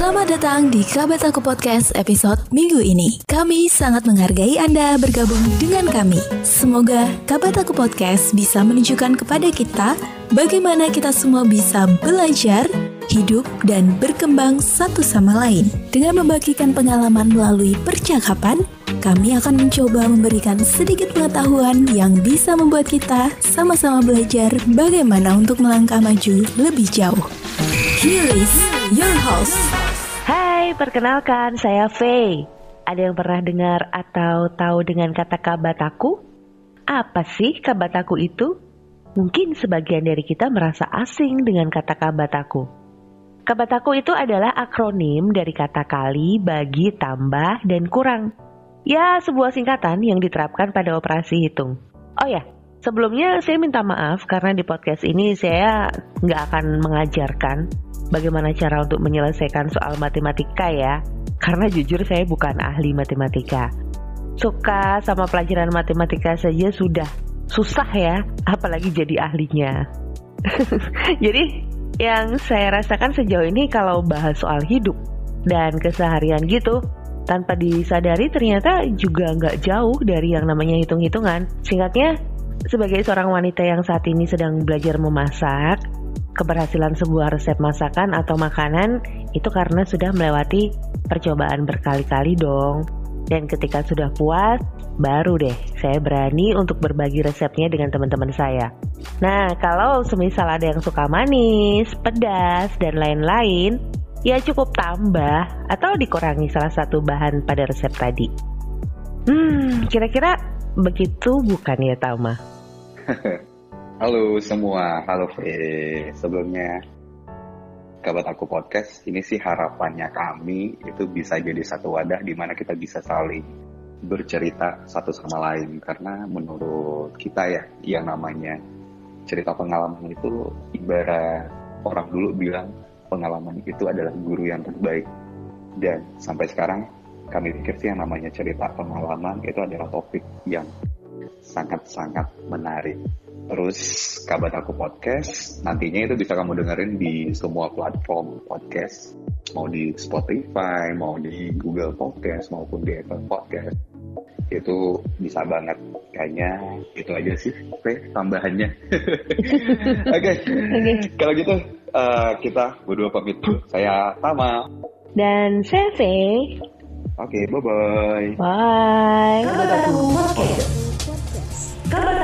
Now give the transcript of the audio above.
Selamat datang di Kabat Aku Podcast episode minggu ini. Kami sangat menghargai Anda bergabung dengan kami. Semoga Kabat Aku Podcast bisa menunjukkan kepada kita bagaimana kita semua bisa belajar, hidup, dan berkembang satu sama lain. Dengan membagikan pengalaman melalui percakapan, kami akan mencoba memberikan sedikit pengetahuan yang bisa membuat kita sama-sama belajar bagaimana untuk melangkah maju lebih jauh. Here is your host, Hai, perkenalkan saya Faye. Ada yang pernah dengar atau tahu dengan kata kabataku? Apa sih kabataku itu? Mungkin sebagian dari kita merasa asing dengan kata kabataku. Kabataku itu adalah akronim dari kata kali, bagi, tambah, dan kurang. Ya, sebuah singkatan yang diterapkan pada operasi hitung. Oh ya, sebelumnya saya minta maaf karena di podcast ini saya nggak akan mengajarkan bagaimana cara untuk menyelesaikan soal matematika ya. Karena jujur saya bukan ahli matematika. Suka sama pelajaran matematika saja sudah susah ya, apalagi jadi ahlinya. jadi yang saya rasakan sejauh ini kalau bahas soal hidup dan keseharian gitu, tanpa disadari ternyata juga nggak jauh dari yang namanya hitung-hitungan. Singkatnya, sebagai seorang wanita yang saat ini sedang belajar memasak, keberhasilan sebuah resep masakan atau makanan itu karena sudah melewati percobaan berkali-kali dong. Dan ketika sudah puas, baru deh saya berani untuk berbagi resepnya dengan teman-teman saya. Nah, kalau semisal ada yang suka manis, pedas, dan lain-lain, ya cukup tambah atau dikurangi salah satu bahan pada resep tadi. Hmm, kira-kira begitu bukan ya Tama? Halo semua, halo V. Sebelumnya, Kabat Aku Podcast, ini sih harapannya kami itu bisa jadi satu wadah di mana kita bisa saling bercerita satu sama lain. Karena menurut kita ya, yang namanya cerita pengalaman itu ibarat orang dulu bilang pengalaman itu adalah guru yang terbaik. Dan sampai sekarang kami pikir sih yang namanya cerita pengalaman itu adalah topik yang sangat-sangat menarik. Terus kabar aku podcast nantinya itu bisa kamu dengerin di semua platform podcast, mau di Spotify, mau di Google Podcast maupun di Apple Podcast. Itu bisa banget. Kayaknya itu aja sih, Oke, tambahannya. Oke, okay. kalau gitu uh, kita berdua pamit dulu. Saya Tama. Dan saya Faye. Oke, okay, bye-bye. Bye. Kabat Aku Podcast. Kabat